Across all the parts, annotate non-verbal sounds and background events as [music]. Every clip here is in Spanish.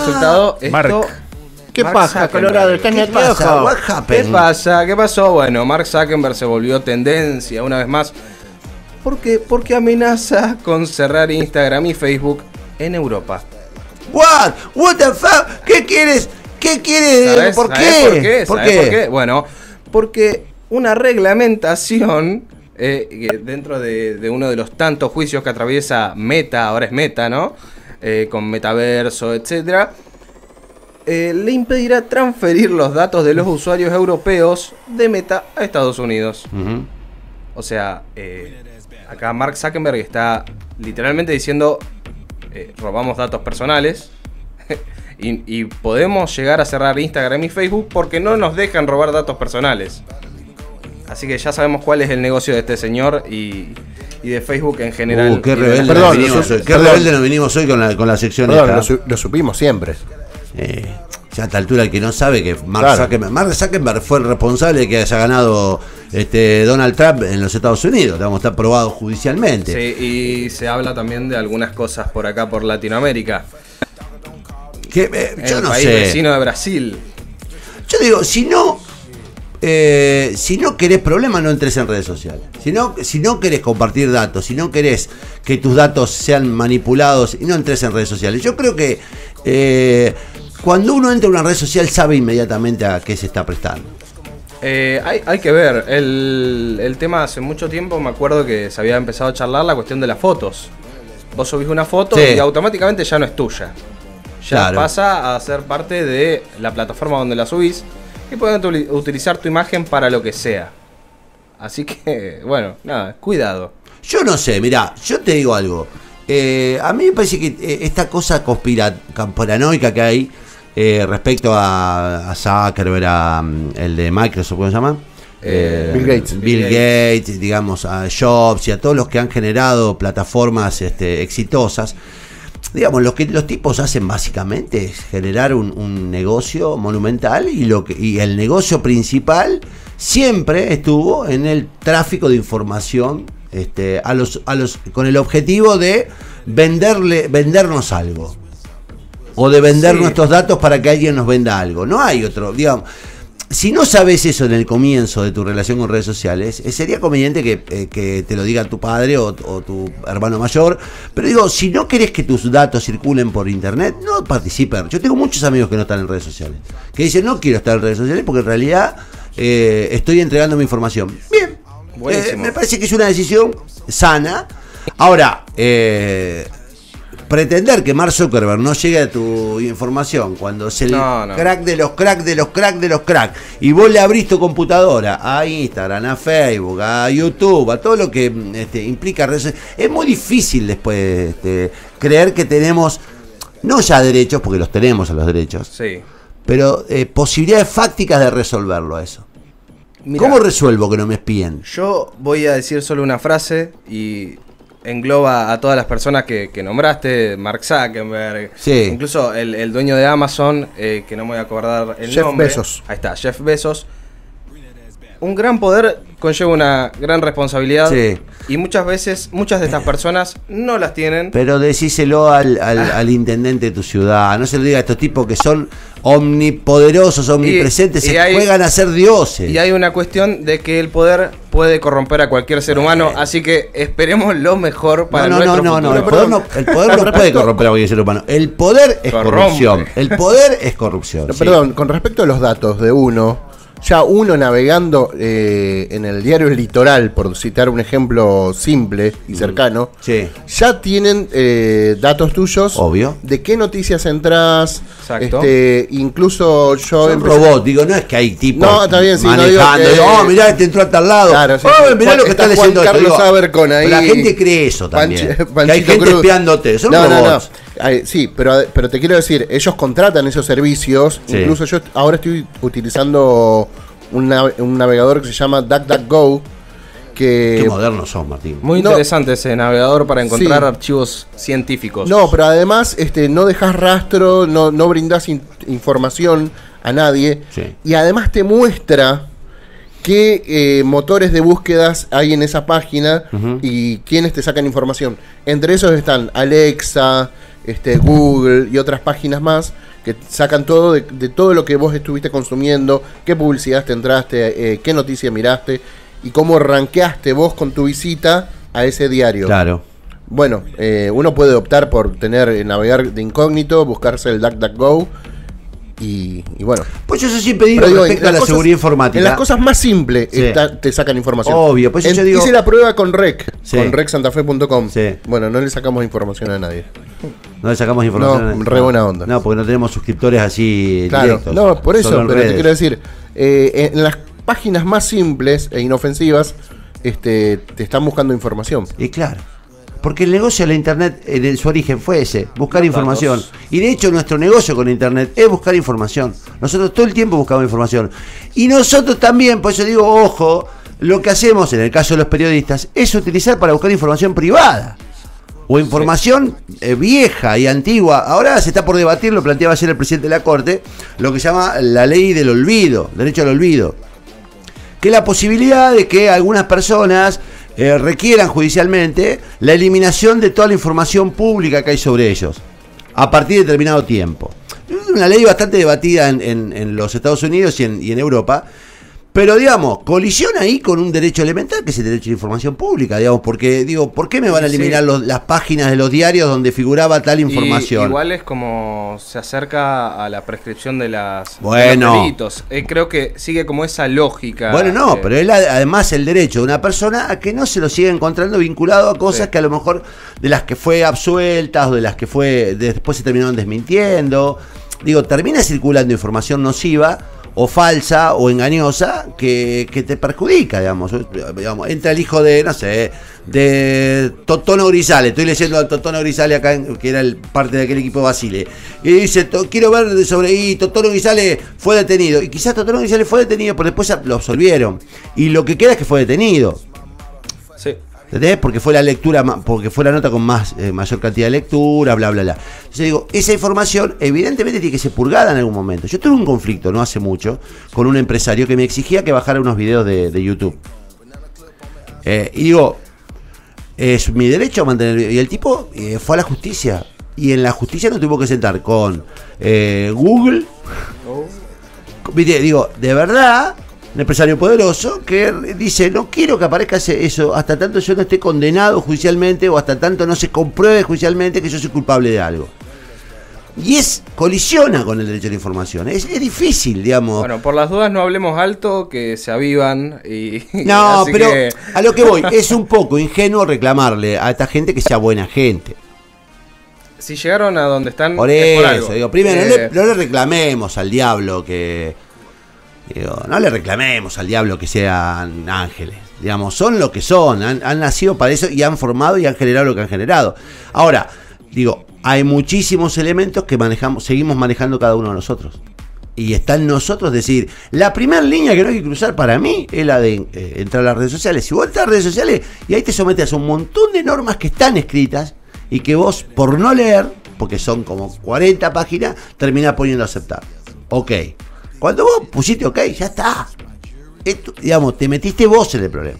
resultado, esto... Mark. ¿Qué Mark pasa, Zuckerberg. Colorado? ¿Estás ¿Qué pasa? What ¿Qué pasa? ¿Qué pasó? Bueno, Mark Zuckerberg se volvió tendencia una vez más. ¿Por qué? Porque amenaza con cerrar Instagram y Facebook en Europa. What? What the fuck? ¿Qué quieres? ¿Qué quieres? ¿Sabes? ¿Por ¿Sabes qué? ¿Por qué? ¿Por ¿Sabes qué? por qué? Bueno, porque una reglamentación eh, dentro de, de uno de los tantos juicios que atraviesa Meta, ahora es Meta, ¿no? Eh, con metaverso, etcétera, eh, le impedirá transferir los datos de los usuarios europeos de Meta a Estados Unidos. O sea, eh, acá Mark Zuckerberg está literalmente diciendo, eh, robamos datos personales [laughs] y, y podemos llegar a cerrar Instagram y Facebook porque no nos dejan robar datos personales. Así que ya sabemos cuál es el negocio de este señor y, y de Facebook en general. Uh, qué rebelde, Perdón, nos vinimos hoy. Qué perdón. rebelde nos vinimos hoy con la, con la sección Perdón, esta. lo, su- lo supimos siempre. Eh, ya a esta altura el que no sabe que Mark Claro. Zuckerberg, Mark Zuckerberg fue el responsable de que haya ganado este, Donald Trump en los Estados Unidos. Digamos, está probado judicialmente. Sí, y se habla también de algunas cosas por acá, por Latinoamérica. Que, eh, yo el no país sé. vecino de Brasil. Yo digo, si no, eh, si no querés problemas, no entres en redes sociales. Si no, si no querés compartir datos, si no querés que tus datos sean manipulados, y no entres en redes sociales. Yo creo que eh, cuando uno entra a una red social sabe inmediatamente a qué se está prestando. Eh, hay, hay que ver, el, el tema hace mucho tiempo me acuerdo que se había empezado a charlar la cuestión de las fotos. Vos subís una foto Sí. y automáticamente ya no es tuya. Ya Claro. pasa a ser parte de la plataforma donde la subís y pueden utili- utilizar tu imagen para lo que sea. Así que, bueno, nada, cuidado. Yo no sé, mirá, yo te digo algo. Eh, a mí me parece que eh, esta cosa conspira, paranoica que hay eh, respecto a, a Zuckerberg, a, mm, el de Microsoft, ¿cómo se llama? Eh, Bill Gates. Bill Bill Gates, digamos, a Jobs y a todos los que han generado plataformas este, exitosas. Digamos, lo que los tipos hacen básicamente es generar un, un negocio monumental y, lo que, y el negocio principal siempre estuvo en el tráfico de información este, a los, a los, con el objetivo de venderle, vendernos algo. O de vender Sí. nuestros datos para que alguien nos venda algo. No hay otro, digamos. Si no sabes eso en el comienzo de tu relación con redes sociales, eh, sería conveniente que, eh, que te lo diga tu padre o, o tu hermano mayor. Pero digo, si no querés que tus datos circulen por internet, no participes. Yo tengo muchos amigos que no están en redes sociales. Que dicen, no quiero estar en redes sociales porque en realidad eh, estoy entregando mi información. Bien. Eh, me parece que es una decisión sana. Ahora, eh, pretender que Mark Zuckerberg no llegue a tu información cuando es el No, no. crack de los crack de los crack de los crack y vos le abrís tu computadora a Instagram, a Facebook, a YouTube, a todo lo que mm, este, implica redes es muy difícil después este, creer que tenemos no ya derechos, porque los tenemos a los derechos, Sí. pero eh, posibilidades fácticas de resolverlo eso. Mirá, ¿Cómo resuelvo que no me espíen? Yo voy a decir solo una frase y engloba a todas las personas que, que nombraste, Mark Zuckerberg, Sí. incluso el, el dueño de Amazon, eh, que no me voy a acordar el Jeff nombre. Bezos. Ahí está, Jeff Bezos. Un gran poder conlleva una gran responsabilidad Sí. y muchas veces muchas de estas personas no las tienen. Pero decíselo al, al, al intendente de tu ciudad, no se lo diga a estos tipos que son omnipoderosos, omnipresentes, y se hay- juegan a ser dioses. Y hay una cuestión de que el poder puede corromper a cualquier ser humano, así que esperemos lo mejor para no, no, nuestro no, no, no, el futuro. poder no, el poder puede corromper a cualquier ser humano. El poder es Corrompe. corrupción. El poder es corrupción. No, sí. Perdón, con respecto a los datos de uno, ya uno navegando eh, en el diario El Litoral, por citar un ejemplo simple y cercano, Sí. ya tienen eh, datos tuyos. Obvio. De qué noticias entras. Exacto. Este, incluso yo Son empecé- robots, digo, no es que hay tipos No, está bien, sí, no digo manejando. que- digo, oh, mirá, este entró hasta al lado. Claro, sí, oh, mirá lo que Está está Juan leyendo. esto. Carlos Digo, ahí. La gente cree eso también. Panchi- que hay gente espiándote. Son no, no, robots. no. Ay, sí, pero, pero te quiero decir, ellos contratan esos servicios. Sí. Incluso yo ahora estoy utilizando un, nav- un navegador que se llama DuckDuckGo. Que Qué modernos son, Martín. Muy No. interesante ese navegador para encontrar Sí. archivos científicos. No, pero además este, no dejas rastro, no, no brindas in- información a nadie. Sí. Y además te muestra qué eh, motores de búsquedas hay en esa página y quiénes te sacan información. Entre esos están Alexa, este, Google y otras páginas más que sacan todo de, de todo lo que vos estuviste consumiendo, qué publicidad te entraste, eh, qué noticia miraste y cómo rankeaste vos con tu visita a ese diario. Claro. Bueno, eh, uno puede optar por tener eh, navegar de incógnito, buscarse el DuckDuckGo y, y bueno. Pues yo eso siempre digo Pero respecto a la cosas- seguridad informática. En las cosas más simples Sí. está- te sacan información. Obvio, pues En- yo digo- Hice la prueba con Rec, Sí. con recsantafe.com. Sí. Bueno, no le sacamos información a nadie. No le sacamos información. No, re buena onda. No, porque no tenemos suscriptores así Claro, directos. no, por eso, en pero te redes. quiero decir, eh, en las páginas más simples e inofensivas, este, te están buscando información. Y claro. Porque el negocio de la internet, de su origen fue ese, buscar información. datos. Y de hecho nuestro negocio con internet es buscar información. Nosotros todo el tiempo buscamos información. Y nosotros también, por eso digo, ojo, lo que hacemos en el caso de los periodistas es utilizar para buscar información privada. O información eh, vieja y antigua. Ahora se está por debatir, lo planteaba ayer el presidente de la Corte, lo que se llama la ley del olvido, derecho al olvido que es la posibilidad de que algunas personas eh, requieran judicialmente la eliminación de toda la información pública que hay sobre ellos a partir de determinado tiempo. Una ley bastante debatida en, en- en los Estados Unidos y en, y en Europa, pero digamos, colisiona ahí con un derecho elemental que es el derecho a la información pública, digamos, porque digo, ¿por qué me van a Sí. eliminar los- las páginas de los diarios donde figuraba tal Y información? igual es como se acerca a la prescripción de las de Bueno. los delitos. Eh, creo que sigue como esa lógica. Bueno, no, eh, pero ha- además el derecho de una persona a que no se lo siga encontrando vinculado a cosas Sí. que a lo mejor de las que fue absueltas o de las que fue después se terminaron desmintiendo. Digo, termina circulando información nociva o falsa o engañosa que, que te perjudica, digamos. digamos. Entra el hijo de, no sé, de Totono Grisale. Estoy leyendo a Totono Grisale acá, que era el parte de aquel equipo Basile. Y dice, "To- quiero ver de sobre... Y Totono Grisale fue detenido. Y quizás Totono Grisale fue detenido, pero después lo absolvieron. Y lo que queda es que fue detenido. ¿Entendés? Porque fue la lectura, porque fue la nota con más eh, mayor cantidad de lectura, bla, bla, bla. Entonces digo, esa información evidentemente tiene que ser purgada en algún momento. Yo tuve un conflicto no hace mucho con un empresario que me exigía que bajara unos videos de, de YouTube. Eh, y digo, es mi derecho a mantener. Y el tipo eh, fue a la justicia. Y en la justicia nos tuvo que sentar con eh, Google. Viste, Digo, de verdad, un empresario poderoso que dice, no quiero que aparezca eso hasta tanto yo no esté condenado judicialmente o hasta tanto no se compruebe judicialmente que yo soy culpable de algo. Y es, colisiona con el derecho a la información. Es, es difícil, digamos. Bueno, por las dudas no hablemos alto, que se avivan y... [laughs] no, así pero que- a lo que voy, [laughs] es un poco ingenuo reclamarle a esta gente que sea buena gente. Si llegaron a donde están... Por es por eso, algo. digo, primero, no, Eh, le, no le reclamemos al diablo que. No le reclamemos al diablo que sean ángeles. Digamos, son lo que son, han, han nacido para eso y han formado y han generado lo que han generado. Ahora, digo, hay muchísimos elementos que manejamos, seguimos manejando cada uno de nosotros. Y está en nosotros decir, la primera línea que no hay que cruzar para mí es la de eh, entrar a las redes sociales. Si vos entras a las redes sociales y ahí te sometes a un montón de normas que están escritas y que vos, por no leer, porque son como 40 páginas, terminás poniendo aceptar. Ok. Cuando vos pusiste ok, ya está. Esto, digamos, te metiste vos en el problema.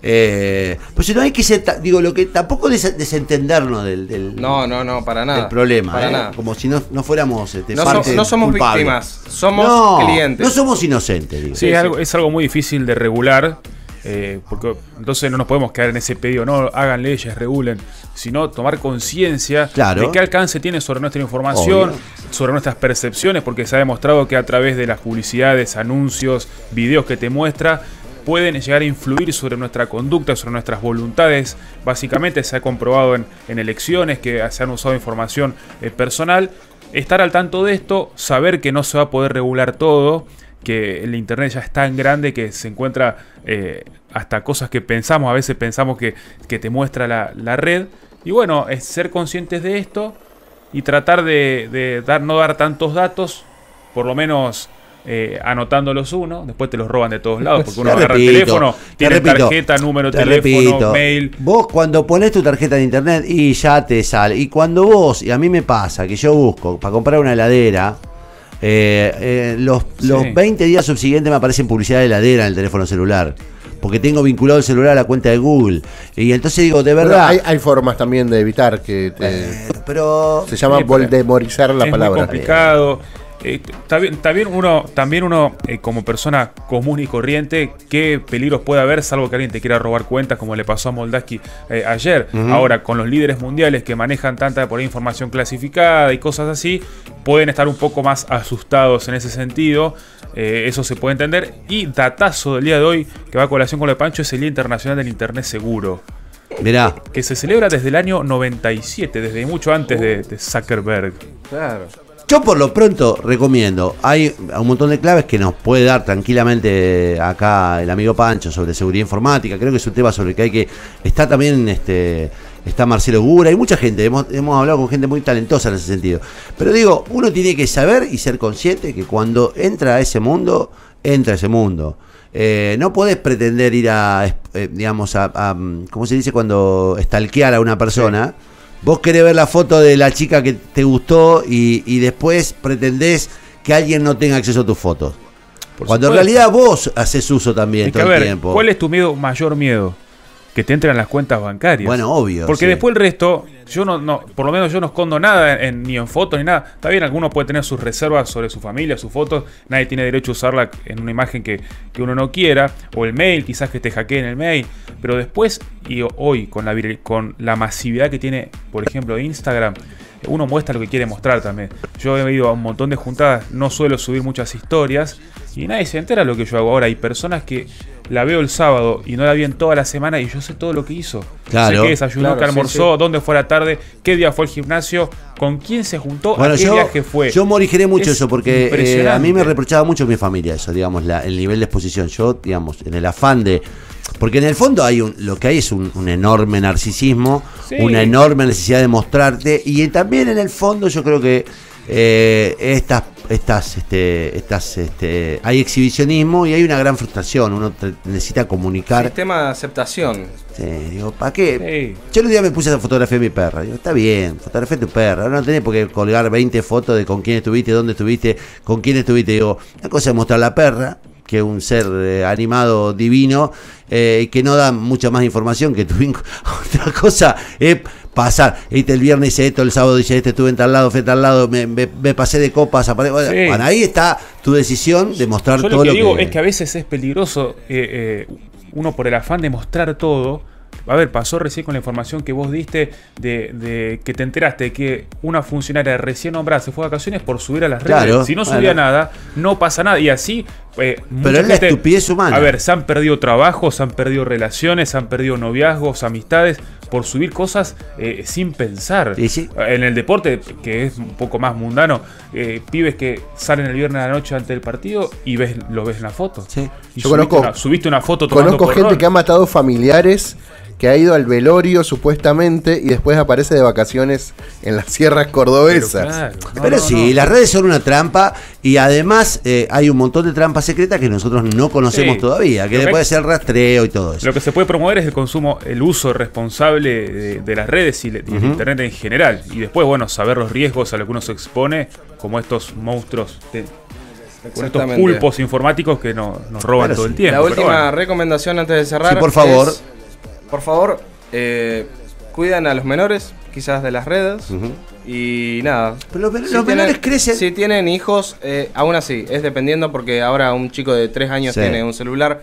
Eh, pues si no hay que ser, digo, lo que tampoco des- desentendernos del, del, No, no, no, para nada. del problema, Para ¿eh? nada. como si no, no fuéramos este, No, so- parte no somos culpable. víctimas, somos No, clientes. No somos inocentes, digo. Sí, Sí, es, sí. Algo, es algo muy difícil de regular, eh, porque entonces no nos podemos quedar en ese pedido, no hagan leyes, regulen, sino tomar conciencia Claro. de qué alcance tiene sobre nuestra información, Obvio. sobre nuestras percepciones, porque se ha demostrado que a través de las publicidades, anuncios, videos que te muestra, pueden llegar a influir sobre nuestra conducta, sobre nuestras voluntades. Básicamente se ha comprobado en, en elecciones que se han usado información eh, personal. Estar al tanto de esto, saber que no se va a poder regular todo, que el Internet ya es tan grande que se encuentra eh, hasta cosas que pensamos, a veces pensamos que, que te muestra la, la red. Y bueno, es ser conscientes de esto y tratar de, de dar, no dar tantos datos, por lo menos eh, anotándolos uno, después te los roban de todos lados, porque uno [laughs] Te agarra el teléfono, te tiene repito, tarjeta, número, te teléfono, repito. mail. Vos cuando pones tu tarjeta de internet y ya te sale. Y cuando vos, y a mí me pasa, que yo busco para comprar una heladera, eh, eh, los, los Sí. 20 días subsiguientes me aparecen publicidad de heladera en el teléfono celular. Porque tengo vinculado el celular a la cuenta de Google. Y entonces digo, de Bueno, verdad. hay, hay formas también de evitar que te, Eh, pero. Se llama voldemorizar la es palabra. complicado. Eh, bien uno, también uno, eh, como persona común y corriente, qué peligros puede haber, salvo que alguien te quiera robar cuentas, como le pasó a Moldaski eh, ayer. Ahora, con los líderes mundiales que manejan tanta por ahí información clasificada y cosas así, pueden estar un poco más asustados en ese sentido. Eh, eso se puede entender. Y datazo del día de hoy, que va a colación con lo de Pancho, es el Día Internacional del Internet Seguro. Mirá, Que se celebra desde el año 97, desde mucho antes de, de Zuckerberg. Claro. Yo por lo pronto recomiendo, hay un montón de claves que nos puede dar tranquilamente acá el amigo Pancho sobre seguridad informática, creo que es un tema sobre el que hay que... Está también este, está Marcelo Gura, hay mucha gente, hemos, hemos hablado con gente muy talentosa en ese sentido. Pero digo, uno tiene que saber y ser consciente que cuando entra a ese mundo, entra a ese mundo. Eh, no podés pretender ir a, eh, digamos, a, a, ¿cómo se dice cuando stalkear a una persona? Vos querés ver la foto de la chica que te gustó y, y después pretendés que alguien no tenga acceso a tus fotos. Por Cuando en realidad vos haces uso también Es que, todo el tiempo. ¿cuál es tu miedo, mayor miedo? Que te entren las cuentas bancarias. Bueno, obvio, Porque sí. después el resto, yo no, no, por lo menos yo no escondo nada en- ni en fotos ni nada. Está bien, alguno puede tener sus reservas sobre su familia, sus fotos. Nadie tiene derecho a usarla en una imagen que, que uno no quiera. O el mail, quizás que te hackeen el mail. Pero después, y hoy, con la, con la masividad que tiene, por ejemplo, Instagram, uno muestra lo que quiere mostrar también. Yo he ido a un montón de juntadas, no suelo subir muchas historias y nadie se entera de lo que yo hago. Ahora hay personas que la veo el sábado y no la vi en toda la semana y yo sé todo lo que hizo. Claro. Sé qué desayunó, Claro, qué almorzó, sí. dónde fue a la tarde, qué día fue al gimnasio, con quién se juntó, Bueno, a qué yo, viaje fue. yo morigeré mucho Es eso porque eh, a mí me reprochaba mucho mi familia eso, digamos, la- el nivel de exposición. Yo, digamos, en el afán de... Porque en el fondo hay un, lo que hay es un, un enorme narcisismo, Sí. una enorme necesidad de mostrarte y también en el fondo yo creo que eh, estas, estas, este, estas, este, hay exhibicionismo y hay una gran frustración. Uno te- necesita comunicar. Sistema de aceptación. Sí, digo, ¿para qué? Sí. Yo el día me puse a fotografiar a mi perra. Digo, está bien, fotografía a tu perra. Ahora no tenés por qué colgar 20 fotos de con quién estuviste, dónde estuviste, con quién estuviste. Digo, una cosa es mostrar la perra, que es un ser eh, animado divino, eh, que no da mucha más información que tu. [laughs] Otra cosa es pasar. Este el viernes hice esto, el sábado dice este, estuve en tal lado, fui a tal lado, me, me- me pasé de copas. apare- Bueno, Sí. bueno, ahí está tu decisión de mostrar Yo todo lo que lo digo que... es que a veces es peligroso eh, eh, uno por el afán de mostrar todo. A ver, pasó recién con la información que vos diste de, de que te enteraste que una funcionaria recién nombrada se fue de vacaciones por subir a las redes. Claro, si no bueno. subía nada, no pasa nada. Y así. Eh, mucha es la estupidez humana. A ver, se han perdido trabajos, se han perdido relaciones, se han perdido noviazgos, amistades por subir cosas eh, sin pensar. Sí, sí. En el deporte, que es un poco más mundano, eh, pibes que salen el viernes a la noche antes del partido y ves, lo ves en la foto. Sí. Y Yo subiste, conozco- una, subiste una foto tomando Conozco gente porrón. que ha matado familiares, que ha ido al velorio supuestamente y después aparece de vacaciones en las sierras Pero cordobesas. claro, no, Pero no, sí, no. las redes son una trampa y además eh, hay un montón de trampas secretas que nosotros no conocemos Sí. todavía, que puede ser rastreo y todo eso. Lo que se puede promover es el consumo, el uso responsable de, de las redes y, y el Ujú. internet en general. Y después, bueno, saber los riesgos a los que uno se expone, como estos monstruos, de- con estos pulpos informáticos que no- nos roban Claro, todo el tiempo. La última bueno. recomendación antes de cerrar. Sí, por favor. es, por favor, eh, cuidan a los menores, quizás de las redes. Y nada. Pero los men- Si los tienen- menores crecen. Si tienen hijos, eh, aún así, es dependiendo porque ahora un chico de 3 años Sí. tiene un celular.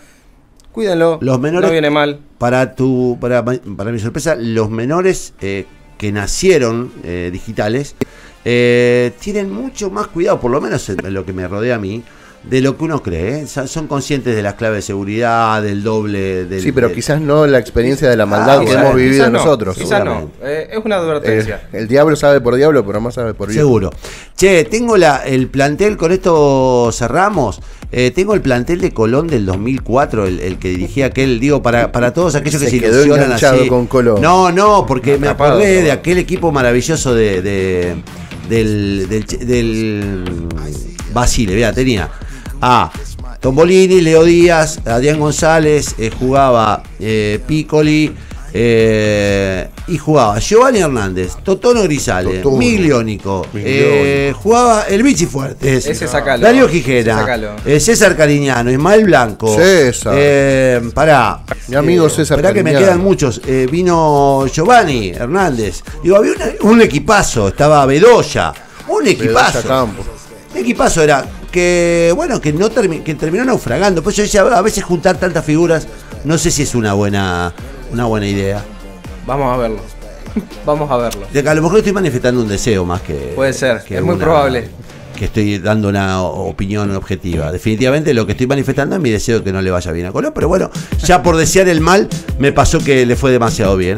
Cuídenlo. Los menores- No viene mal. Para tu, para, para mi sorpresa, los menores eh, que nacieron eh, digitales eh, tienen mucho más cuidado, por lo menos en, en lo que me rodea a mí, de lo que uno cree. ¿eh? Son, conscientes de las claves de seguridad, del doble, del, Sí, pero del- quizás no la experiencia de la maldad Ah, que bueno, hemos vivido no, nosotros. Quizás no. seguramente. Eh, es una Eh, advertencia. el diablo sabe por diablo, pero más sabe por bien. Seguro. Che, tengo la, el plantel, con esto cerramos. Eh, tengo el plantel de Colón del 2004, el, el que dirigía aquel, digo, para, para todos aquellos que Se se, quedó ilusionan así. con Colón. No, no, porque me acordé de aquel equipo maravilloso de, de- del, del, del Basile, vea, tenía a Tombolini, Leo Díaz, Adrián González, eh, jugaba eh, Piccoli, eh, y jugaba Giovanni Hernández, Totono Grisale, Totono. Migliónico, eh, jugaba el Bichi Fuertes, Ese sacalo. Darío sacalo. eh, César Cariñano, Ismael Blanco, César. eh, pará, Mi amigo César Pará que me Cariñano. quedan muchos, eh, vino Giovanni Hernández, digo, había una- un equipazo, estaba Bedoya, un equipazo. Bedoya equipazo era que, bueno, que no termi- que terminó naufragando. Pues yo decía, a veces juntar tantas figuras, no sé si es una buena, una buena idea. Vamos a verlo. Vamos a verlo. De que a lo mejor estoy manifestando un deseo más que. Puede ser, que es muy probable. Que estoy dando una opinión objetiva. Definitivamente lo que estoy manifestando es mi deseo de que no le vaya bien a Colón. Pero bueno, ya por desear el mal, me pasó que le fue demasiado bien.